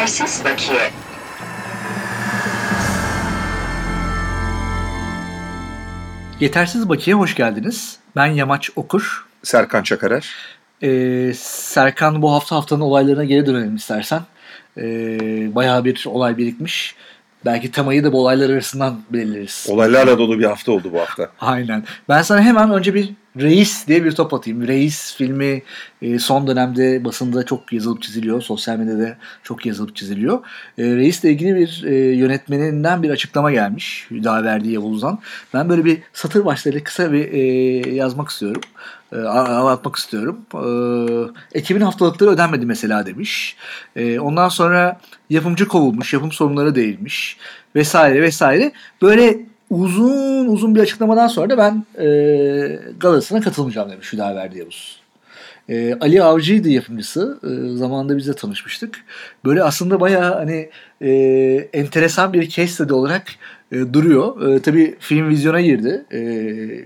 Yetersiz bakiye. Yetersiz Bakiye hoş geldiniz. Ben Yamaç Okur. Serkan Çakarer. Ee, Serkan bu hafta haftanın olaylarına geri dönelim istersen. Ee, bayağı bir olay birikmiş. Belki temayı da bu olaylar arasından belirleriz. Olaylarla dolu bir hafta oldu bu hafta. Aynen. Ben sana hemen önce bir Reis diye bir top atayım. Reis filmi e, son dönemde basında çok yazılıp çiziliyor. Sosyal medyada çok yazılıp çiziliyor. E, Reis'le ilgili bir e, yönetmeninden bir açıklama gelmiş. verdiği Yavuz'dan. Ben böyle bir satır başlarıyla kısa bir yazmak istiyorum. anlatmak istiyorum. ekibin haftalıkları ödenmedi mesela demiş. ondan sonra yapımcı kovulmuş, yapım sorunları değilmiş vesaire vesaire. Böyle uzun uzun bir açıklamadan sonra da ben e, galasına katılmayacağım demiş Hüdaverdi Yavuz. E, Ali Avcı'ydı yapımcısı. E, zamanında bizle tanışmıştık. Böyle aslında bayağı hani e, enteresan bir case study olarak e, duruyor. E, tabii film vizyona girdi. E,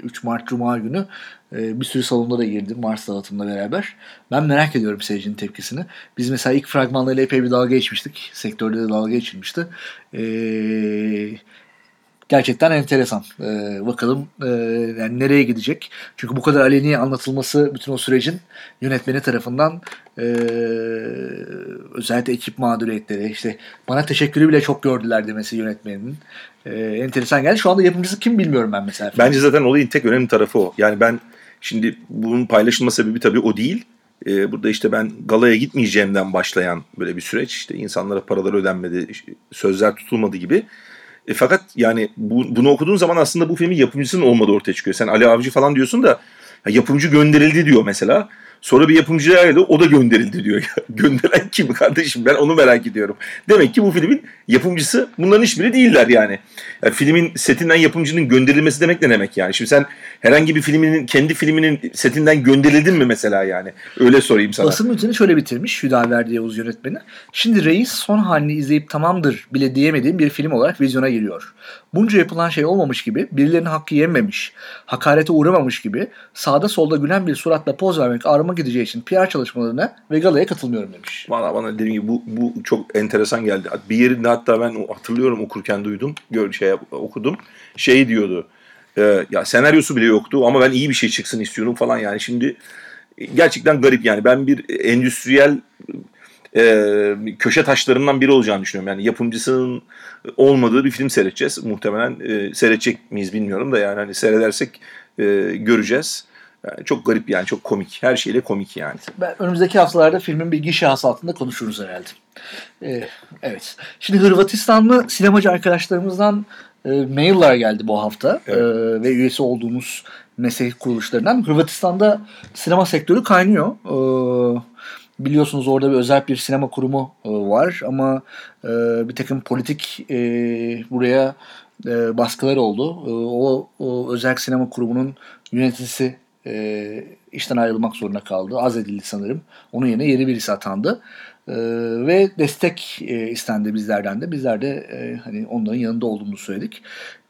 3 Mart Cuma günü. E, bir sürü salonda da girdi Mars dağıtımla beraber. Ben merak ediyorum seyircinin tepkisini. Biz mesela ilk fragmanlarıyla epey bir dalga geçmiştik. Sektörde de dalga geçilmişti. Eee gerçekten enteresan. Ee, bakalım e, yani nereye gidecek? Çünkü bu kadar aleni anlatılması bütün o sürecin yönetmeni tarafından e, özellikle ekip mağduriyetleri işte bana teşekkürü bile çok gördüler demesi yönetmeninin. E, enteresan geldi. Şu anda yapımcısı kim bilmiyorum ben mesela. Bence zaten olayın tek önemli tarafı o. Yani ben şimdi bunun paylaşılma sebebi tabii o değil. Ee, burada işte ben galaya gitmeyeceğimden başlayan böyle bir süreç. işte insanlara paralar ödenmedi, sözler tutulmadı gibi. E, fakat yani bu, bunu okuduğun zaman aslında bu filmin yapımcısının olmadığı ortaya çıkıyor. Sen Ali Avcı falan diyorsun da ya yapımcı gönderildi diyor mesela. Sonra bir yapımcı geldi o da gönderildi diyor. Gönderen kim kardeşim ben onu merak ediyorum. Demek ki bu filmin yapımcısı bunların hiçbiri değiller yani. yani. Filmin setinden yapımcının gönderilmesi demek ne demek yani? Şimdi sen herhangi bir filminin kendi filminin setinden gönderildin mi mesela yani? Öyle sorayım sana. Basın bülteni şöyle bitirmiş Hüdaverdi Yavuz yönetmeni. Şimdi Reis son halini izleyip tamamdır bile diyemediğim bir film olarak vizyona giriyor. Bunca yapılan şey olmamış gibi, birilerinin hakkı yenmemiş, hakarete uğramamış gibi sağda solda gülen bir suratla poz vermek ağrıma gideceği için PR çalışmalarına ve galaya katılmıyorum demiş. Valla bana dediğim gibi bu, bu çok enteresan geldi. Bir yerinde hatta ben hatırlıyorum okurken duydum, gör, şey okudum. Şey diyordu, e, ya senaryosu bile yoktu ama ben iyi bir şey çıksın istiyorum falan yani şimdi gerçekten garip yani ben bir endüstriyel e, köşe taşlarından biri olacağını düşünüyorum. Yani yapımcısının olmadığı bir film seyredeceğiz. Muhtemelen e, seyredecek miyiz bilmiyorum da yani hani seyredersek e, göreceğiz. Yani çok garip yani çok komik. Her şeyle komik yani. Ben, önümüzdeki haftalarda filmin bir gişe altında konuşuruz herhalde. Ee, evet. Şimdi Hırvatistanlı sinemacı arkadaşlarımızdan e, mailler geldi bu hafta. Evet. E, ve üyesi olduğumuz meslek kuruluşlarından. Hırvatistan'da sinema sektörü kaynıyor. E, biliyorsunuz orada bir özel bir sinema kurumu e, var ama e, bir takım politik e, buraya baskılar oldu. O, o özel sinema kurumunun yöneticisi işten ayrılmak zorunda kaldı. Az edildi sanırım. Onun yerine yeni birisi atandı. E, ve destek e, istendi bizlerden de. Bizler de e, hani onların yanında olduğumuzu söyledik.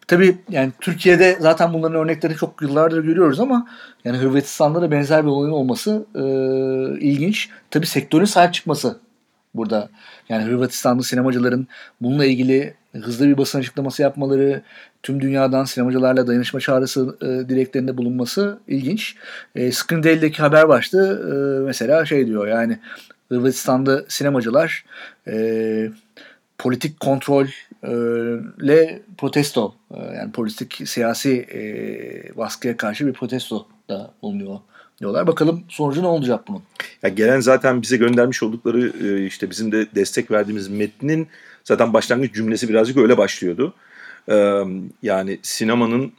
Tabii yani Türkiye'de zaten bunların örneklerini çok yıllardır görüyoruz ama yani Hırvatistan'da da benzer bir olayın olması e, ilginç. Tabii sektörün sahip çıkması burada. Yani Hırvatistanlı sinemacıların bununla ilgili hızlı bir basın açıklaması yapmaları, tüm dünyadan sinemacılarla dayanışma çağrısı e, dileklerinde bulunması ilginç. E, Skandal'deki haber başlığı e, mesela şey diyor yani Hırvatistan'da sinemacılar e, politik kontrolle protesto e, yani politik siyasi e, baskıya karşı bir protesto da bulunuyor diyorlar. Bakalım sonucu ne olacak bunun? Ya gelen zaten bize göndermiş oldukları e, işte bizim de destek verdiğimiz metnin zaten başlangıç cümlesi birazcık öyle başlıyordu. Yani sinemanın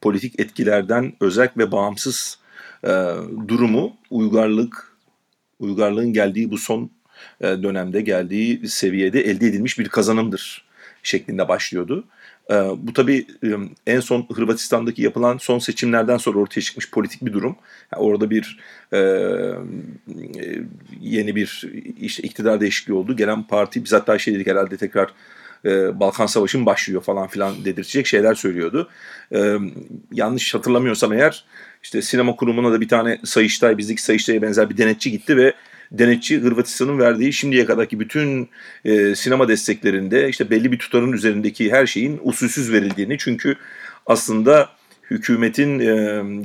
politik etkilerden özel ve bağımsız durumu uygarlık uygarlığın geldiği bu son dönemde geldiği seviyede elde edilmiş bir kazanımdır şeklinde başlıyordu. Bu tabii en son Hırvatistan'daki yapılan son seçimlerden sonra ortaya çıkmış politik bir durum. orada bir yeni bir işte iktidar değişikliği oldu. Gelen parti biz hatta şey dedik herhalde tekrar Balkan Savaşı mı başlıyor falan filan dedirtecek şeyler söylüyordu. yanlış hatırlamıyorsam eğer işte sinema kurumuna da bir tane Sayıştay bizdeki Sayıştay'a benzer bir denetçi gitti ve denetçi Hırvatistan'ın verdiği şimdiye kadarki bütün e, sinema desteklerinde işte belli bir tutarın üzerindeki her şeyin usulsüz verildiğini çünkü aslında hükümetin e,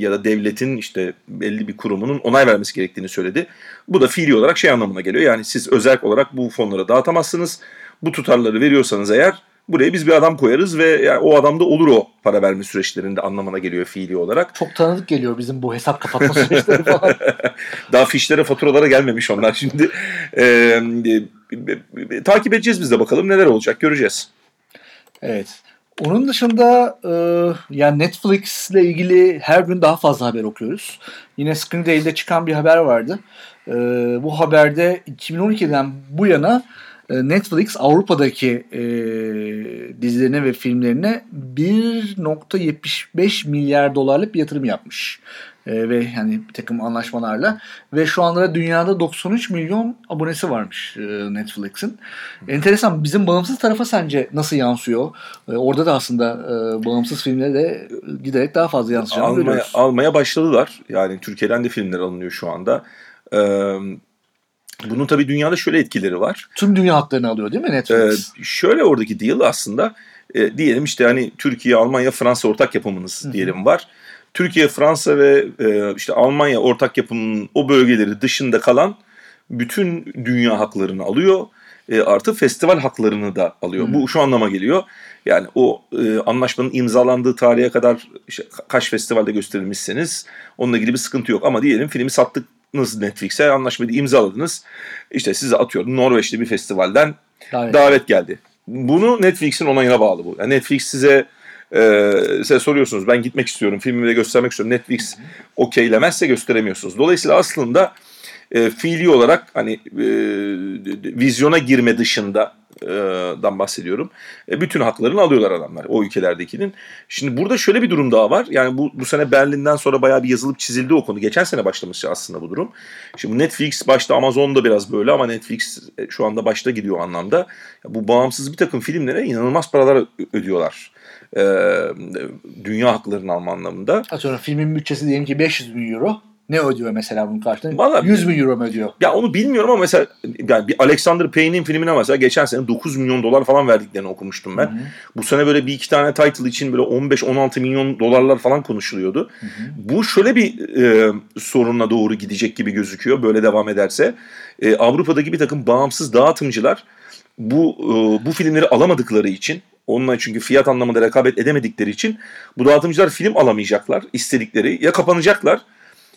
ya da devletin işte belli bir kurumunun onay vermesi gerektiğini söyledi. Bu da fiili olarak şey anlamına geliyor. Yani siz özel olarak bu fonları dağıtamazsınız. Bu tutarları veriyorsanız eğer buraya biz bir adam koyarız ve yani o adam da olur o para verme süreçlerinde anlamına geliyor fiili olarak. Çok tanıdık geliyor bizim bu hesap kapatma süreçleri falan. Daha fişlere faturalara gelmemiş onlar şimdi. Ee, e, takip edeceğiz biz de bakalım neler olacak göreceğiz. Evet. Onun dışında e, yani Netflix ile ilgili her gün daha fazla haber okuyoruz. Yine Screendale'de çıkan bir haber vardı. E, bu haberde 2012'den bu yana e, Netflix Avrupa'daki e, dizilerine ve filmlerine 1.75 milyar dolarlık bir yatırım yapmış. E, ve hani bir takım anlaşmalarla ve şu anda dünyada 93 milyon abonesi varmış e, Netflix'in. Enteresan bizim bağımsız tarafa sence nasıl yansıyor? E, orada da aslında e, bağımsız filmlere de giderek daha fazla yansıyacağını almaya, görüyoruz. Almaya başladılar. Yani Türkiye'den de filmler alınıyor şu anda. Ee, bunun tabii dünyada şöyle etkileri var. Tüm dünya haklarını alıyor değil mi Netflix? Ee, şöyle oradaki deal aslında e, diyelim işte hani Türkiye, Almanya, Fransa ortak yapımınız diyelim var. Türkiye, Fransa ve e, işte Almanya ortak yapımının o bölgeleri dışında kalan bütün dünya haklarını alıyor. E, artı festival haklarını da alıyor. Hı. Bu şu anlama geliyor. Yani o e, anlaşmanın imzalandığı tarihe kadar işte ka- kaç festivalde gösterilmişseniz onunla ilgili bir sıkıntı yok. Ama diyelim filmi sattıkınız Netflix'e anlaşmayı imzaladınız. İşte size atıyorum Norveç'te bir festivalden Davet. davet geldi. Bunu Netflix'in onayına bağlı bu. Yani Netflix size e, size soruyorsunuz ben gitmek istiyorum filmimi de göstermek istiyorum. Netflix okeylemezse gösteremiyorsunuz. Dolayısıyla aslında e, fiili olarak hani e, vizyona girme dışında dan bahsediyorum. E, bütün haklarını alıyorlar adamlar o ülkelerdekinin. Şimdi burada şöyle bir durum daha var. Yani bu bu sene Berlin'den sonra bayağı bir yazılıp çizildi o konu. Geçen sene başlamış aslında bu durum. Şimdi Netflix başta Amazon'da biraz böyle ama Netflix e, şu anda başta gidiyor anlamda. Bu bağımsız bir takım filmlere inanılmaz paralar ödüyorlar. Dünya haklarını alma anlamında. Atıyorum filmin bütçesi diyelim ki 500 bin euro. Ne ödüyor mesela bunun karşılığında? Vallahi- 100 bin euro mu ödüyor? Ya onu bilmiyorum ama mesela yani bir Alexander Payne'in filmine mesela geçen sene 9 milyon dolar falan verdiklerini okumuştum ben. Hı hı. Bu sene böyle bir iki tane title için böyle 15-16 milyon dolarlar falan konuşuluyordu. Hı hı. Bu şöyle bir e, sorunla doğru gidecek gibi gözüküyor böyle devam ederse. E, Avrupa'daki bir takım bağımsız dağıtımcılar bu e, bu filmleri alamadıkları için onunla çünkü fiyat anlamında rekabet edemedikleri için bu dağıtımcılar film alamayacaklar istedikleri ya kapanacaklar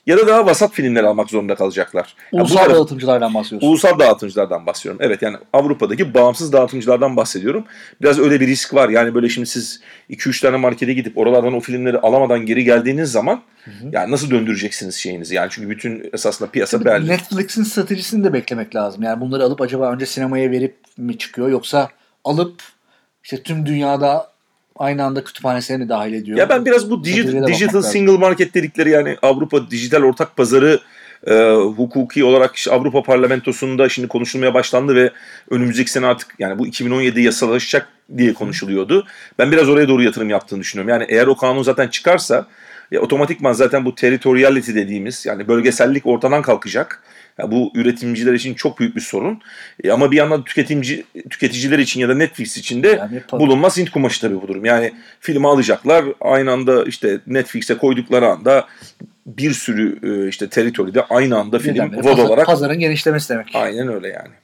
ya da daha vasat filmler almak zorunda kalacaklar. Ulusal taraf- dağıtımcılardan bahsediyorsun. Ulusal dağıtımcılardan bahsediyorum. Evet yani Avrupa'daki bağımsız dağıtımcılardan bahsediyorum. Biraz öyle bir risk var. Yani böyle şimdi siz 2-3 tane markete gidip oralardan o filmleri alamadan geri geldiğiniz zaman yani nasıl döndüreceksiniz şeyinizi? Yani çünkü bütün esasında piyasa Tabii Berlin. Netflix'in stratejisini de beklemek lazım. Yani bunları alıp acaba önce sinemaya verip mi çıkıyor yoksa alıp işte tüm dünyada aynı anda kütüphanesine dahil ediyor? Ya ben biraz bu Stratejide digital, digital lazım. single market dedikleri yani Avrupa dijital ortak pazarı e, hukuki olarak işte Avrupa Parlamentosu'nda şimdi konuşulmaya başlandı ve önümüzdeki sene artık yani bu 2017'de yasalaşacak diye konuşuluyordu. Ben biraz oraya doğru yatırım yaptığını düşünüyorum. Yani eğer o kanun zaten çıkarsa ya otomatikman zaten bu territoriality dediğimiz yani bölgesellik ortadan kalkacak. Ya bu üretimciler için çok büyük bir sorun. E, ama bir yandan tüketimci tüketiciler için ya da Netflix için de Yani bulunmaz Hint kumaşı tabii bu durum. Yani filmi alacaklar aynı anda işte Netflix'e koydukları anda bir sürü e, işte teritoride aynı anda film Birdenbire VOD pazar- olarak Pazarın genişlemesi demek. aynen öyle yani.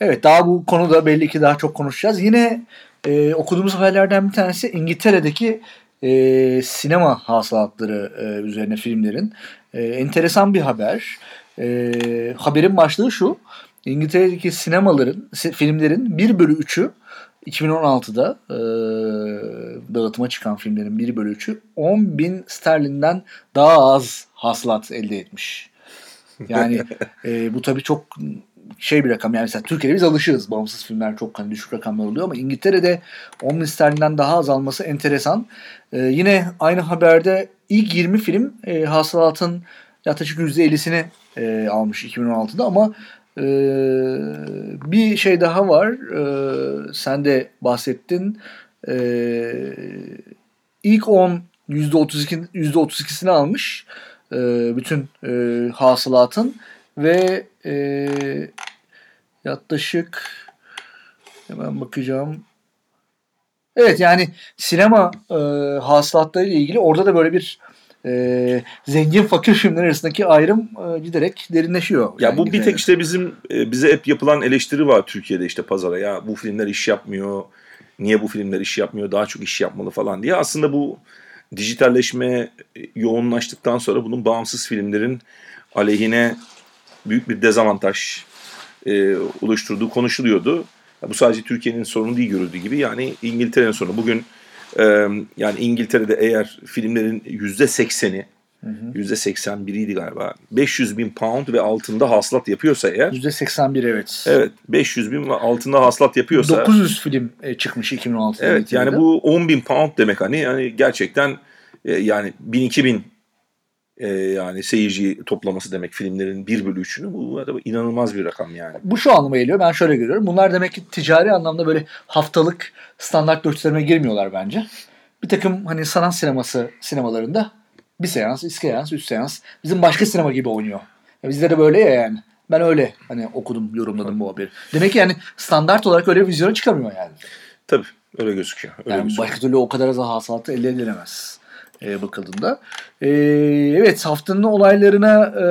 Evet daha bu konuda belli ki daha çok konuşacağız. Yine e, okuduğumuz haberlerden bir tanesi İngiltere'deki e, sinema hasılatları e, üzerine filmlerin. E, enteresan bir haber. E, haberin başlığı şu. İngiltere'deki sinemaların, si- filmlerin 1 bölü 3'ü 2016'da e, dağıtıma çıkan filmlerin 1 bölü 3'ü 10 bin sterlinden daha az hasılat elde etmiş. Yani e, bu tabii çok şey bir rakam. Yani mesela Türkiye'de biz alışığız. Bağımsız filmler çok hani düşük rakamlar oluyor ama İngiltere'de 10 bin sterlinden daha az alması enteresan. E, yine aynı haberde ilk 20 film e, hasılatın yaklaşık %50'sini e, almış 2016'da ama e, bir şey daha var. E, sen de bahsettin. E, ilk 10 %32, %32'sini almış e, bütün e, hasılatın. ve e, yaklaşık hemen bakacağım. Evet yani sinema e, hasılatları ile ilgili orada da böyle bir e, zengin fakir filmler arasındaki ayrım e, giderek derinleşiyor. Ya yani bu bir tek işte bizim e, bize hep yapılan eleştiri var Türkiye'de işte pazara ya bu filmler iş yapmıyor. Niye bu filmler iş yapmıyor? Daha çok iş yapmalı falan diye. Aslında bu dijitalleşme yoğunlaştıktan sonra bunun bağımsız filmlerin aleyhine büyük bir dezavantaj e, oluşturduğu konuşuluyordu. Bu sadece Türkiye'nin sorunu değil görüldüğü gibi yani İngiltere'nin sorunu. Bugün e, yani İngiltere'de eğer filmlerin yüzde sekseni yüzde seksen biriydi galiba 500 bin pound ve altında hasılat yapıyorsa eğer yüzde 81 evet. Evet 500 bin ve altında hasılat yapıyorsa 900 film e, çıkmış 2016'da. Evet yani bu 10 bin pound demek hani yani gerçekten e, yani 1000-2000 e, yani seyirci toplaması demek filmlerin 1 bölü 3'ünü bu inanılmaz bir rakam yani. Bu şu anlama geliyor ben şöyle görüyorum. Bunlar demek ki ticari anlamda böyle haftalık standart ölçülerine girmiyorlar bence. Bir takım hani sanat sineması sinemalarında bir seans, iki seans, üç seans bizim başka sinema gibi oynuyor. Ya bizde de böyle ya yani. Ben öyle hani okudum, yorumladım bu haberi. Demek ki yani standart olarak öyle bir vizyona çıkamıyor yani. Tabii öyle gözüküyor. Öyle yani gözüküyor. başka türlü o kadar az hasılatı elde edilemez e, bakıldığında. E, evet haftanın olaylarına e,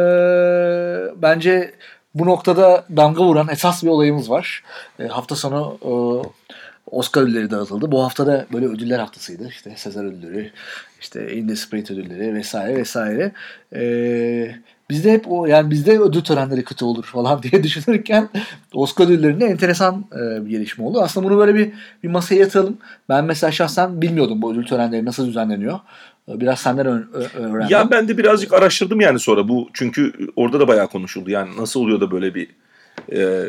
bence bu noktada damga vuran esas bir olayımız var. E, hafta sonu e, Oscar ödülleri dağıtıldı. Bu hafta da böyle ödüller haftasıydı. İşte Sezar ödülleri, işte Indesprit ödülleri vesaire vesaire. Ee, bizde hep o yani bizde ödül törenleri kötü olur falan diye düşünürken Oscar ödüllerinde enteresan e, bir gelişme oldu. Aslında bunu böyle bir bir masaya yatıralım. Ben mesela şahsen bilmiyordum bu ödül törenleri nasıl düzenleniyor. Biraz senden öğrendim. Ya ben de birazcık araştırdım yani sonra bu çünkü orada da bayağı konuşuldu. Yani nasıl oluyor da böyle bir e,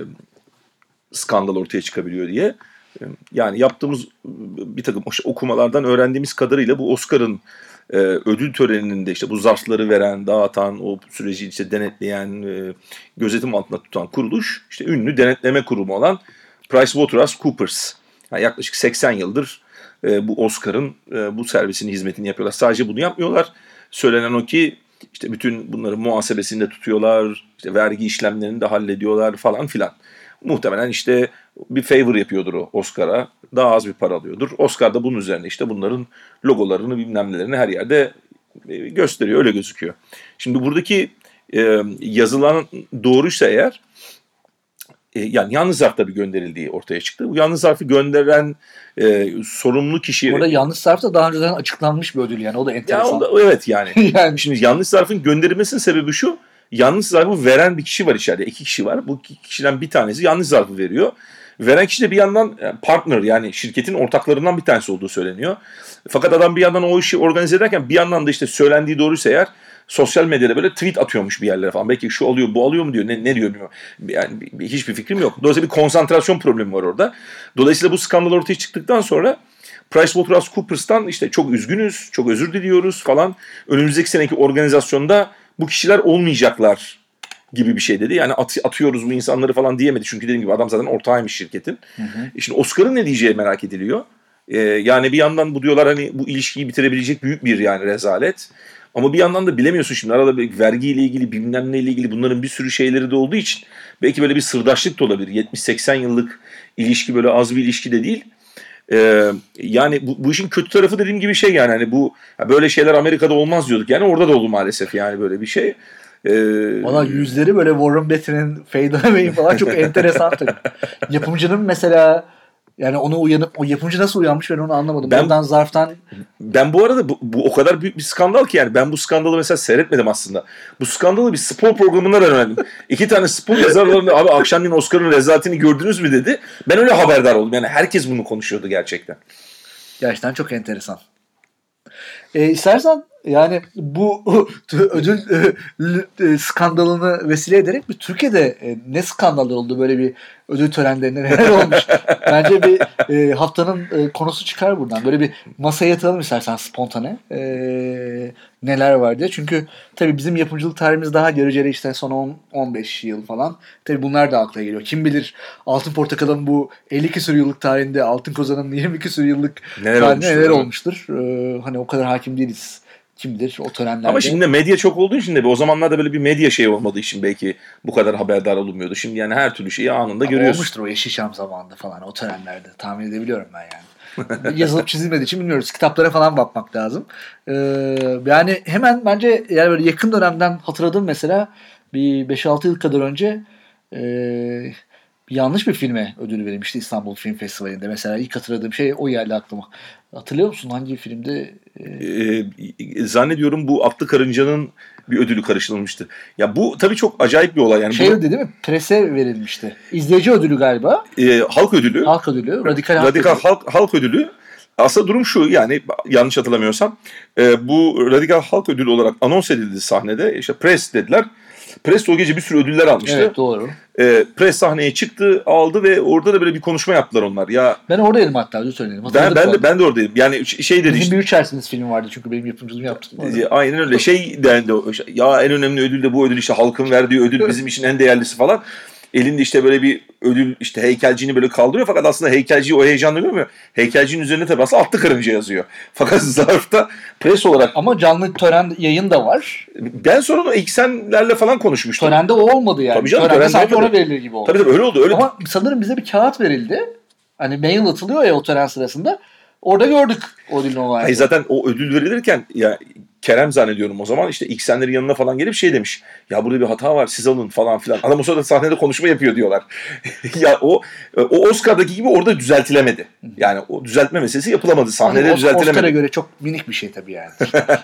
skandal ortaya çıkabiliyor diye. Yani yaptığımız bir takım okumalardan öğrendiğimiz kadarıyla bu Oscar'ın e, ödül töreninde işte bu zarfları veren, dağıtan, o süreci işte denetleyen, e, gözetim altında tutan kuruluş işte ünlü denetleme kurumu olan PricewaterhouseCoopers. Yani yaklaşık 80 yıldır e, bu Oscar'ın e, bu servisinin hizmetini yapıyorlar. Sadece bunu yapmıyorlar. Söylenen o ki işte bütün bunları muhasebesinde tutuyorlar, işte vergi işlemlerini de hallediyorlar falan filan. Muhtemelen işte bir favor yapıyordur o Oscar'a. Daha az bir para alıyordur. Oscar da bunun üzerine işte bunların logolarını bilmem nelerini her yerde e, gösteriyor. Öyle gözüküyor. Şimdi buradaki e, yazılan doğruysa eğer e, yani yanlış zarf tabii gönderildiği ortaya çıktı. Bu yanlış zarfı gönderen e, sorumlu kişi... Orada yanlış zarf da daha önceden açıklanmış bir ödül yani. O da enteresan. Ya o da, evet yani. yani. Şimdi yanlış zarfın gönderilmesinin sebebi şu. Yanlış zarfı veren bir kişi var içeride. iki kişi var. Bu kişiden bir tanesi yanlış zarfı veriyor. Veren kişi de bir yandan e, partner yani şirketin ortaklarından bir tanesi olduğu söyleniyor. Fakat adam bir yandan o işi organize ederken bir yandan da işte söylendiği doğruysa eğer sosyal medyada böyle tweet atıyormuş bir yerlere falan. Belki şu alıyor bu alıyor mu diyor ne, ne diyor bilmiyorum. Yani hiçbir fikrim yok. Dolayısıyla bir konsantrasyon problemi var orada. Dolayısıyla bu skandal ortaya çıktıktan sonra PricewaterhouseCoopers'tan işte çok üzgünüz, çok özür diliyoruz falan. Önümüzdeki seneki organizasyonda bu kişiler olmayacaklar gibi bir şey dedi. Yani at, atıyoruz bu insanları falan diyemedi. Çünkü dediğim gibi adam zaten ortağıymış şirketin. Hı hı. E şimdi Oscar'ın ne diyeceği merak ediliyor. Ee, yani bir yandan bu diyorlar hani bu ilişkiyi bitirebilecek büyük bir yani rezalet. Ama bir yandan da bilemiyorsun şimdi arada bir vergiyle ilgili bilmem neyle ilgili bunların bir sürü şeyleri de olduğu için belki böyle bir sırdaşlık da olabilir. 70-80 yıllık ilişki böyle az bir ilişki de değil. Ee, yani bu, bu işin kötü tarafı dediğim gibi şey yani hani bu böyle şeyler Amerika'da olmaz diyorduk. Yani orada da oldu maalesef yani böyle bir şey. Ee, Valla yüzleri böyle Warren Beatty'nin Faye Dunaway'in falan çok enteresan tabii. Yapımcının mesela yani onu uyanıp o yapımcı nasıl uyanmış ben onu anlamadım. Ben, Oradan zarftan ben bu arada bu, bu o kadar büyük bir skandal ki yani ben bu skandalı mesela seyretmedim aslında. Bu skandalı bir spor programından öğrendim. İki tane spor yazarlarında abi akşamleyin Oscar'ın rezaletini gördünüz mü dedi. Ben öyle haberdar oldum. Yani herkes bunu konuşuyordu gerçekten. Gerçekten çok enteresan. E, istersen yani bu ödül e, skandalını vesile ederek bir Türkiye'de e, ne skandallar oldu böyle bir ödül törenlerinde neler olmuş. Bence bir e, haftanın e, konusu çıkar buradan. Böyle bir masaya yatıralım istersen spontane. E, neler var diye. Çünkü tabii bizim yapımcılık tarihimiz daha göreceli işte son 10, 15 yıl falan. Tabii bunlar da akla geliyor. Kim bilir Altın Portakal'ın bu 50 küsur yıllık tarihinde Altın Kozan'ın 20 küsur yıllık neler tarihinde olmuştur, neler olmuştur. Hani o kadar hakim değiliz kim bilir o törenlerde. Ama şimdi de medya çok olduğu için de o zamanlarda böyle bir medya şey olmadığı için belki bu kadar haberdar olunmuyordu. Şimdi yani her türlü şeyi anında Ama görüyorsun. Olmuştur o Yeşilçam zamanında falan o törenlerde. Tahmin edebiliyorum ben yani. Yazılıp çizilmediği için bilmiyoruz. Kitaplara falan bakmak lazım. Ee, yani hemen bence yani böyle yakın dönemden hatırladığım mesela bir 5-6 yıl kadar önce e, yanlış bir filme ödül verilmişti İstanbul Film Festivali'nde. Mesela ilk hatırladığım şey o geldi aklıma. Hatırlıyor musun hangi filmde? E, Ee, zannediyorum bu Atlı Karınca'nın bir ödülü karıştırılmıştı. Ya bu tabii çok acayip bir olay. Yani şey bunu, değil mi? Prese verilmişti. İzleyici ödülü galiba. e, halk ödülü, Halk ödülü. Radikal, halk radikal ödülü. halk, halk ödülü. Aslında durum şu yani yanlış hatırlamıyorsam e, bu radikal halk ödülü olarak anons edildi sahnede. İşte press dediler. Press de o gece bir sürü ödüller almıştı. Evet doğru. E, press sahneye çıktı, aldı ve orada da böyle bir konuşma yaptılar onlar. Ya Ben oradaydım hatta ödül söyledim. ben ben de ben de oradayım. Yani şey dedi Bizim işte. bir Üçersiniz filmi vardı çünkü benim yapımcılığımı yaptım. E, Aynen öyle. Şey dendi. Ya en önemli ödül de bu ödül işte halkın verdiği ödül bizim için en değerlisi falan. Elinde işte böyle bir ödül işte heykelciğini böyle kaldırıyor fakat aslında heykelciyi o heyecanla görmüyor. Heykelciğin üzerine tabi aslında atlı karınca yazıyor. Fakat zarfta pres olarak Ama canlı tören yayın da var. ben sonra o eksenlerle falan konuşmuştum. Törende o olmadı yani. Tabii canım, törende, törende sanki ona verilir gibi oldu. Tabii tabii öyle oldu. Öyle Ama sanırım bize bir kağıt verildi. Hani mail atılıyor ya o tören sırasında. Orada gördük o ödülün olayını. Hayır zaten o ödül verilirken ya Kerem zannediyorum o zaman işte İksenlerin yanına falan gelip şey demiş. Ya burada bir hata var siz alın falan filan. Adam o sırada sahnede konuşma yapıyor diyorlar. ya o o Oscar'daki gibi orada düzeltilemedi. Yani o düzeltme meselesi yapılamadı. Sahnede Hani Os- Oscar'a düzeltilemedi. göre çok minik bir şey tabii yani.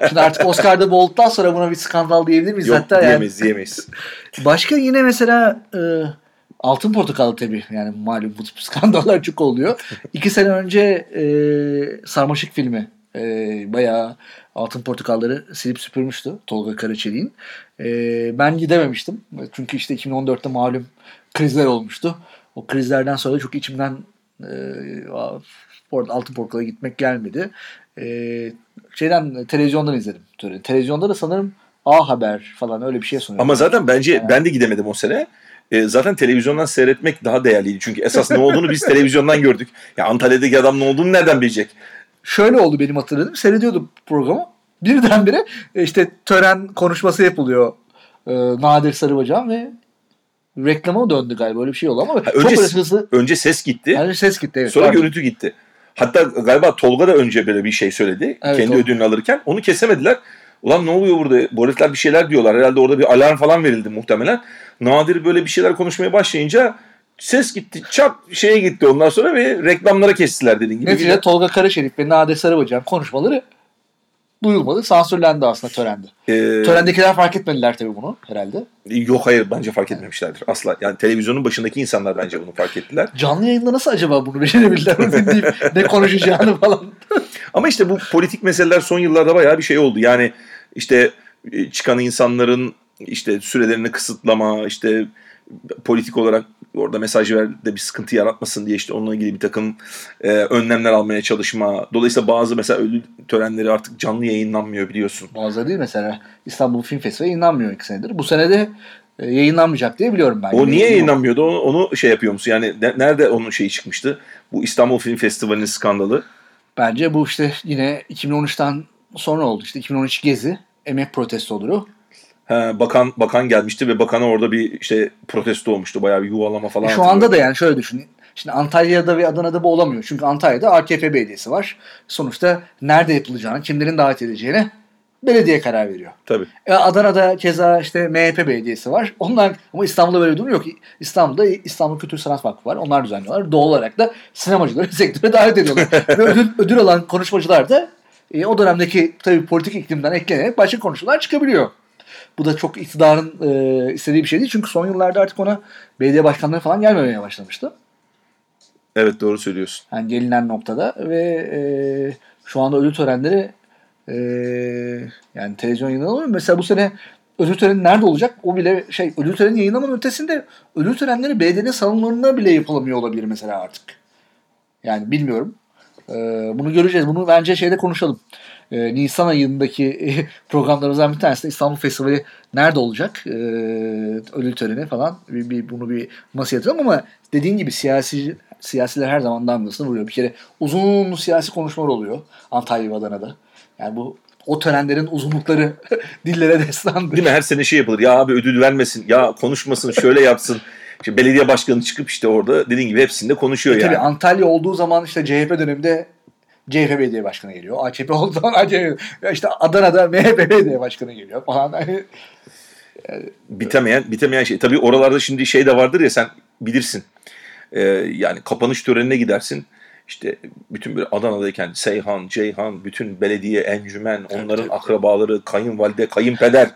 Şimdi artık Oscar'da bu olduktan sonra buna bir skandal diyebilir miyiz? Yok Hatta yani diyemeyiz diyemeyiz. Başka yine mesela e, Altın Portakal tabii yani malum bu tip skandallar çok oluyor. İki sene önce e, Sarmaşık filmi e, bayağı Altın Portakalları silip süpürmüştü Tolga Karaçelik'in. E, ben gidememiştim. Çünkü işte 2014'te malum krizler olmuştu. O krizlerden sonra çok içimden e, Altın Portakal'a gitmek gelmedi. E, şeyden televizyondan izledim. töreni. Televizyonda da sanırım A Haber falan öyle bir şey sunuyor. Ama zaten bence Yani. ben de gidemedim o sene. E, zaten televizyondan seyretmek daha değerliydi. Çünkü esas ne olduğunu biz televizyondan gördük. Ya Antalya'daki adam ne olduğunu nereden bilecek? Şöyle oldu benim hatırladığım. Seyrediyordum programı. Birdenbire e, işte tören konuşması yapılıyor. E, Nadir Sarıbacan ve reklama döndü galiba. Öyle bir şey oldu ama çok önce- böyle hızlı. Önce ses gitti. Yani ses gitti. Evet, Sonra pardon. görüntü gitti. Hatta galiba Tolga da önce böyle bir şey söyledi. Evet, kendi Tolga. ödülünü alırken. Onu kesemediler. Ulan ne oluyor burada? Bu herifler bir şeyler diyorlar. Herhalde orada bir alarm falan verildi muhtemelen. Nadir böyle bir şeyler konuşmaya başlayınca ses gitti. Çat şeye gitti ondan sonra ve reklamlara kestiler dediğin gibi. Neticede Tolga Karaşerif ve Nadir Sarıbacan konuşmaları duyulmadı. Sansürlendi aslında törende. Ee, Törendekiler fark etmediler tabii bunu herhalde. Yok hayır bence fark etmemişlerdir. Asla. Yani televizyonun başındaki insanlar bence bunu fark ettiler. Canlı yayında nasıl acaba bunu dinleyip ne konuşacağını falan. Ama işte bu politik meseleler son yıllarda bayağı bir şey oldu. Yani işte e, çıkan insanların işte sürelerini kısıtlama, işte politik olarak orada mesaj ver de bir sıkıntı yaratmasın diye işte onunla ilgili bir takım e, önlemler almaya çalışma. Dolayısıyla bazı mesela ödül törenleri artık canlı yayınlanmıyor biliyorsun. Bazıları değil mesela İstanbul Film Festivali yayınlanmıyor iki senedir. Bu sene de e, yayınlanmayacak diye biliyorum ben. O niye yayınlanmıyordu onu, onu şey yapıyor musun? Yani ne- nerede onun şeyi çıkmıştı? Bu İstanbul Film Festivali'nin skandalı. Bence bu işte yine 2013'ten sonra oldu. İşte 2013 Gezi, emek protestoları. Ha, bakan bakan gelmişti ve bakana orada bir işte protesto olmuştu. Bayağı bir yuvalama falan. Şu anda da yani şöyle düşünün. Şimdi Antalya'da ve Adana'da bu olamıyor. Çünkü Antalya'da AKP belediyesi var. Sonuçta nerede yapılacağını, kimlerin davet edeceğine belediye karar veriyor. Tabii. E, Adana'da keza işte MHP belediyesi var. Onlar ama İstanbul'da böyle bir durum yok. İstanbul'da İstanbul Kültür Sanat Vakfı var. Onlar düzenliyorlar. Doğal olarak da sinemacıları sektöre davet ediyorlar. Ve ödül, ödül alan konuşmacılar da e, o dönemdeki tabii politik iklimden eklenerek başka konuşmalar çıkabiliyor. Bu da çok iktidarın e, istediği bir şey değil. Çünkü son yıllarda artık ona belediye başkanları falan gelmemeye başlamıştı. Evet doğru söylüyorsun. Yani gelinen noktada ve e, şu anda ödül törenleri e, yani televizyon yayınlanıyor. Mesela bu sene ödül töreni nerede olacak? O bile şey ödül töreni yayınlamanın ötesinde ödül törenleri belediyenin salonlarında bile yapılamıyor olabilir mesela artık. Yani bilmiyorum. E, bunu göreceğiz. Bunu bence şeyde konuşalım. E, Nisan ayındaki programlarımızdan bir tanesi de İstanbul Festivali nerede olacak? E, ödül töreni falan. Bir, bir, bunu bir masaya yatıralım ama dediğin gibi siyasi siyasiler her zaman damgasını vuruyor. Bir kere uzun siyasi konuşmalar oluyor Antalya ve Adana'da. Yani bu o törenlerin uzunlukları dillere destan. Değil mi? Her sene şey yapılır. Ya abi ödül vermesin. Ya konuşmasın. Şöyle yapsın. İşte belediye başkanı çıkıp işte orada dediğin gibi hepsinde konuşuyor E yani. Tabii Antalya olduğu zaman işte CHP döneminde CHP belediye başkanı geliyor. AKP olduğu zaman AKP. işte Adana'da MHP belediye başkanı geliyor falan. Hani bitemeyen bitemeyen şey. Tabii oralarda şimdi şey de vardır ya sen bilirsin. Ee, yani kapanış törenine gidersin. İşte bütün bir Adana'dayken Seyhan, Ceyhan, bütün belediye, encümen, onların akrabaları, kayınvalide, kayınpeder.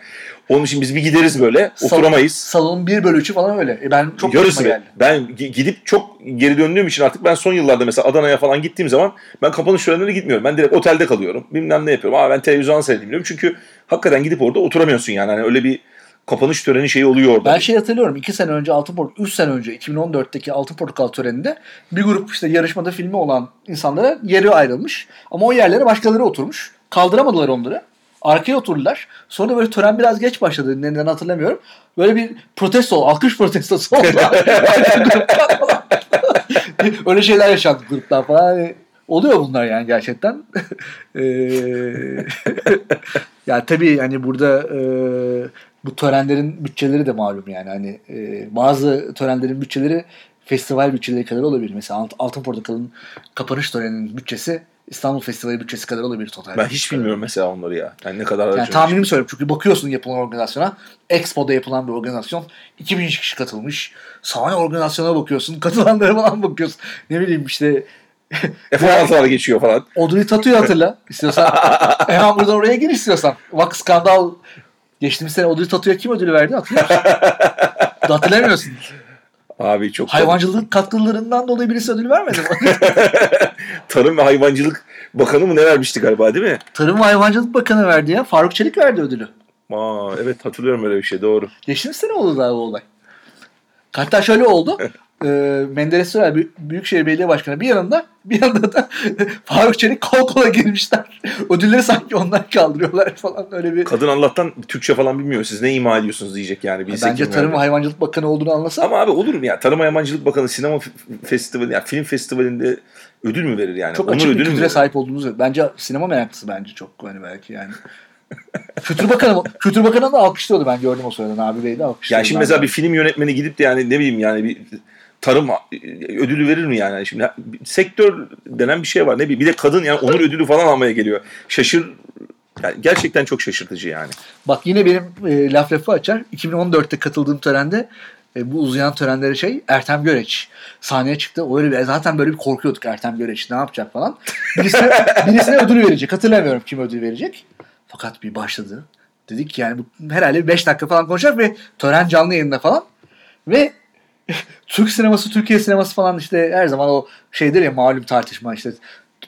Onun için biz bir gideriz böyle, Sal- oturamayız. Salonun 1 bölü 3'ü falan öyle. E ben çok Yarısı geldi. Ben gi- gidip çok geri döndüğüm için artık ben son yıllarda mesela Adana'ya falan gittiğim zaman ben kapanış törenlerine gitmiyorum. Ben direkt otelde kalıyorum. Bilmem ne yapıyorum. Ama ben televizyon seyredeyim diyorum. Çünkü hakikaten gidip orada oturamıyorsun yani. Hani öyle bir kapanış töreni şeyi oluyor orada. Ben şey hatırlıyorum 2 sene önce Altın Portakal, 3 sene önce 2014'teki Altın Portakal töreninde bir grup işte yarışmada filmi olan insanlara yeri ayrılmış. Ama o yerlere başkaları oturmuş. Kaldıramadılar onları. Arkaya oturdular. Sonra böyle tören biraz geç başladı. Neden hatırlamıyorum. Böyle bir protesto, alkış protestosu oldu. Öyle şeyler yaşandı gruptan falan. Hani oluyor bunlar yani gerçekten. Eee yani tabii hani burada e, bu törenlerin bütçeleri de malum yani hani e, bazı törenlerin bütçeleri festival bütçeleri kadar olabilir. Mesela Alt- Altın Portakal'ın kapanış töreninin bütçesi İstanbul Festivali bütçesi kadar olabilir total. Ben hiç bilmiyorum mesela onları ya. Yani ne kadar Yani tahminimi söylüyorum çünkü bakıyorsun yapılan organizasyona. Expo'da yapılan bir organizasyon. 2000 kişi katılmış. Sahne organizasyona bakıyorsun. Katılanlara falan bakıyorsun. Ne bileyim işte F-16'lar geçiyor falan. Audrey Tatu'yu hatırla istiyorsan. Hemen buradan oraya gir istiyorsan. Bak skandal. Geçtiğimiz sene Audrey Tatu'ya kim ödülü verdi hatırlıyor musun? Hatırlamıyorsun. Abi çok Hayvancılık katkılarından dolayı birisi ödül vermedi mi? Tarım ve Hayvancılık Bakanı mı ne vermişti galiba değil mi? Tarım ve Hayvancılık Bakanı verdi ya. Faruk Çelik verdi ödülü. Aa, evet hatırlıyorum öyle bir şey doğru. Geçtiğimiz sene oldu daha bu olay. Hatta şöyle oldu. e, Menderes Büy- Büyükşehir Belediye Başkanı bir yanında bir yanında da Faruk Çelik kol kola girmişler. Ödülleri sanki onlar kaldırıyorlar falan öyle bir. Kadın Allah'tan Türkçe falan bilmiyor. Siz ne ima ediyorsunuz diyecek yani. Bilse Bence Tarım ve. Hayvancılık Bakanı olduğunu anlasa. Ama abi olur mu ya? Tarım Hayvancılık Bakanı sinema festivali, yani film festivalinde ödül mü verir yani? Çok Onur açık bir kültüre sahip olduğunuzu bence sinema meraklısı bence çok hani belki yani. Kültür Bakanı Kültür Bakanı da alkışlıyordu ben gördüm o sırada Nabi Bey de alkışlıyordu. Yani şimdi mesela bir film yönetmeni gidip de yani ne bileyim yani bir tarım ödülü verir mi yani? Şimdi sektör denen bir şey var. Ne bileyim bir de kadın yani onur ödülü falan almaya geliyor. Şaşır yani gerçekten çok şaşırtıcı yani. Bak yine benim e, laf lafı açar. 2014'te katıldığım törende e, bu uzayan törenlere şey Ertem Göreç sahneye çıktı. Öyle bir, zaten böyle bir korkuyorduk Ertem Göreç ne yapacak falan. Birisine, birisine ödül verecek. Hatırlamıyorum kim ödül verecek. Fakat bir başladı. Dedik ki yani bu herhalde 5 dakika falan konuşacak ve tören canlı yayında falan. Ve Türk sineması, Türkiye sineması falan işte her zaman o şeydir ya malum tartışma işte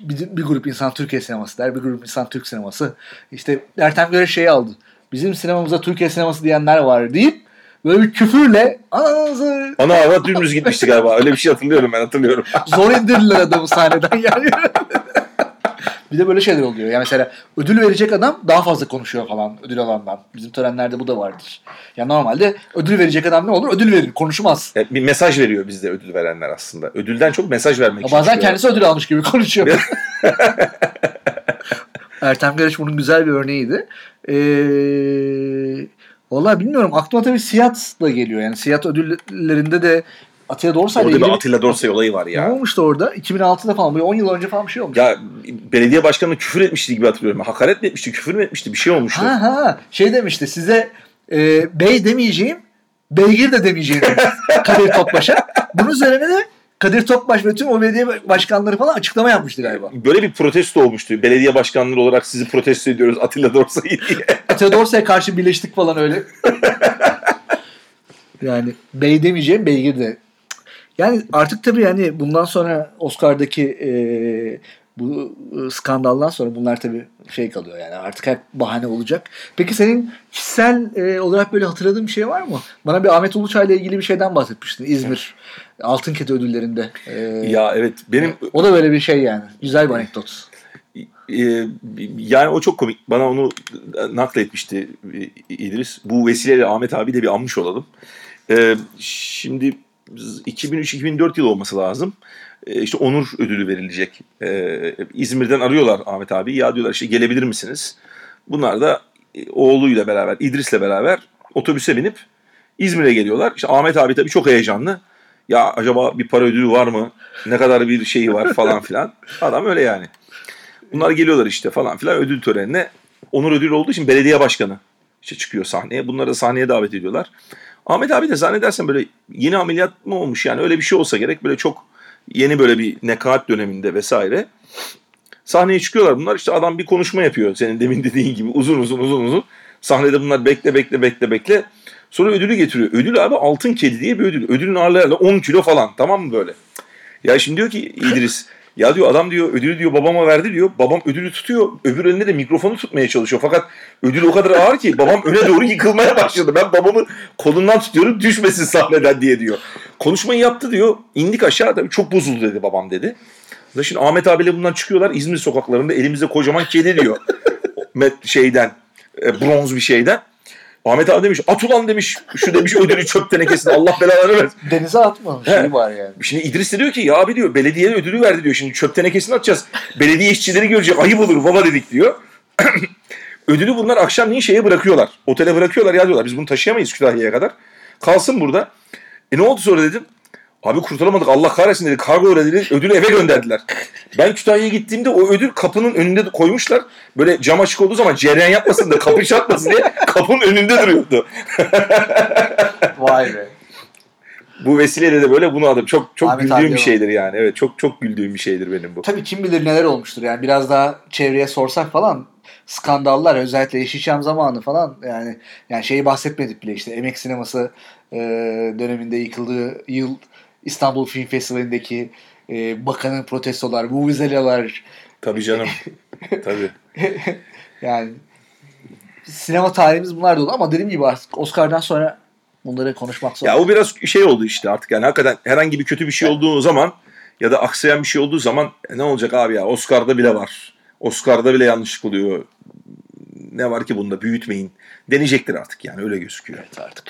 bir, bir grup insan Türkiye sineması der, bir grup insan Türk sineması. İşte Ertem Göre şeyi aldı. Bizim sinemamıza Türkiye sineması diyenler var deyip böyle bir küfürle ananızı Ana avrat dümdüz gitmişti galiba. Öyle bir şey hatırlıyorum ben hatırlıyorum. zor indirdiler adamı sahneden yani. bir de böyle şeyler oluyor. Yani mesela ödül verecek adam daha fazla konuşuyor falan ödül alandan. Bizim törenlerde bu da vardır. Yani normalde ödül verecek adam ne olur? Ödül verir, konuşmaz. Yani bir mesaj veriyor bizde ödül verenler aslında. Ödülden çok mesaj vermek için. Bazen kendisi ödül almış gibi konuşuyor. Ertem Göreç bunun güzel bir örneğiydi. Ee, Valla bilmiyorum. Aklıma tabii Siyat da geliyor. Yani Siyat ödüllerinde de Atilla Dorsay'la Orada bir Atilla Dorsay olayı var ne ya. olmuştu orada? 2006'da falan. Böyle 10 yıl önce falan bir şey olmuş. Ya belediye başkanı küfür etmişti gibi hatırlıyorum. Hakaret mi etmişti, küfür mü etmişti? Bir şey olmuştu. Ha ha. Şey demişti size e, bey demeyeceğim, beygir de demeyeceğim Kadir Topbaş'a. Bunun üzerine de Kadir Topbaş ve tüm o belediye başkanları falan açıklama yapmıştı galiba. Böyle bir protesto olmuştu. Belediye başkanları olarak sizi protesto ediyoruz Atilla Dorsay'ı diye. Atilla Dorsay'a karşı birleştik falan öyle. yani bey demeyeceğim, beygir de. Yani artık tabii yani bundan sonra Oscar'daki e, bu e, skandaldan sonra bunlar tabii şey kalıyor yani artık hep bahane olacak. Peki senin kişisel e, olarak böyle hatırladığın bir şey var mı? Bana bir Ahmet Uluçay ile ilgili bir şeyden bahsetmiştin. İzmir Altın Kete ödüllerinde. E, ya evet benim o da böyle bir şey yani. Güzel bir anekdot. e, yani o çok komik. Bana onu nakletmişti e, İdris. Bu vesileyle Ahmet abi de bir anmış olalım. E, şimdi 2003-2004 yılı olması lazım. E, işte onur ödülü verilecek. E, İzmir'den arıyorlar Ahmet abi. Ya diyorlar işte gelebilir misiniz? Bunlar da e, oğluyla beraber, İdris'le beraber otobüse binip İzmir'e geliyorlar. İşte Ahmet abi tabii çok heyecanlı. Ya acaba bir para ödülü var mı? Ne kadar bir şeyi var falan filan. Adam öyle yani. Bunlar geliyorlar işte falan filan ödül törenine. Onur ödülü olduğu için belediye başkanı işte çıkıyor sahneye. Bunları da sahneye davet ediyorlar. Ahmet abi de zannedersen böyle yeni ameliyat mı olmuş yani öyle bir şey olsa gerek. Böyle çok yeni böyle bir nekaat döneminde vesaire. Sahneye çıkıyorlar bunlar işte adam bir konuşma yapıyor senin demin dediğin gibi uzun uzun uzun uzun. Sahnede bunlar bekle bekle bekle bekle. Sonra ödülü getiriyor. Ödül abi altın kedi diye bir ödül. Ödülün ağırlığı herhalde 10 kilo falan tamam mı böyle? Ya şimdi diyor ki İdris ya diyor adam diyor ödülü diyor babama verdi diyor. Babam ödülü tutuyor. Öbür elinde de mikrofonu tutmaya çalışıyor. Fakat ödül o kadar ağır ki babam öne doğru yıkılmaya başladı. Ben babamı kolundan tutuyorum düşmesin sahneden diye diyor. Konuşmayı yaptı diyor. İndik aşağı tabii çok bozuldu dedi babam dedi. Şimdi Ahmet abiyle bundan çıkıyorlar İzmir sokaklarında elimizde kocaman kedi diyor. Şeyden e, bronz bir şeyden. Ahmet abi demiş at ulan demiş şu demiş ödülü çöp tenekesine Allah belalarını versin. Denize atma. He. Şey var yani. Şimdi İdris de diyor ki ya abi diyor belediye ödülü verdi diyor. Şimdi çöp tenekesini atacağız. Belediye işçileri görecek ayıp olur baba dedik diyor. Ödülü bunlar akşamleyin şeye bırakıyorlar. Otele bırakıyorlar ya diyorlar biz bunu taşıyamayız Kütahya'ya kadar. Kalsın burada. E ne oldu sonra dedim. Abi kurtulamadık Allah kahretsin dedi. Kargo dedi. Ödülü eve gönderdiler. Ben Kütahya'ya gittiğimde o ödül kapının önünde de koymuşlar. Böyle cam açık olduğu zaman cereyan yapmasın da kapı çarpmasın diye kapının önünde duruyordu. Vay be. Bu vesileyle de böyle bunu adım. Çok çok Ahmet güldüğüm bir şeydir yani. Evet çok çok güldüğüm bir şeydir benim bu. Tabii kim bilir neler olmuştur yani biraz daha çevreye sorsak falan skandallar özellikle Yeşilçam zamanı falan yani yani şeyi bahsetmedik bile işte emek sineması e, döneminde yıkıldığı yıl İstanbul Film Festivali'ndeki e, bakanın protestolar, vuvuzelalar Tabii canım. Tabii. yani sinema tarihimiz bunlar dolu ama dediğim gibi artık Oscar'dan sonra bunları konuşmak zor. Ya o biraz şey oldu işte artık yani hakikaten herhangi bir kötü bir şey olduğu zaman ya da aksayan bir şey olduğu zaman e, ne olacak abi ya Oscar'da bile var. Oscar'da bile yanlışlık oluyor. Ne var ki bunda büyütmeyin. Deneyecektir artık yani öyle gözüküyor. Evet artık.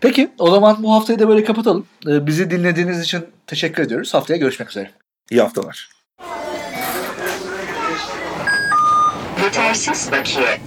Peki o zaman bu haftayı da böyle kapatalım. Ee, bizi dinlediğiniz için teşekkür ediyoruz. Haftaya görüşmek üzere. İyi haftalar. Yetersiz bakiye.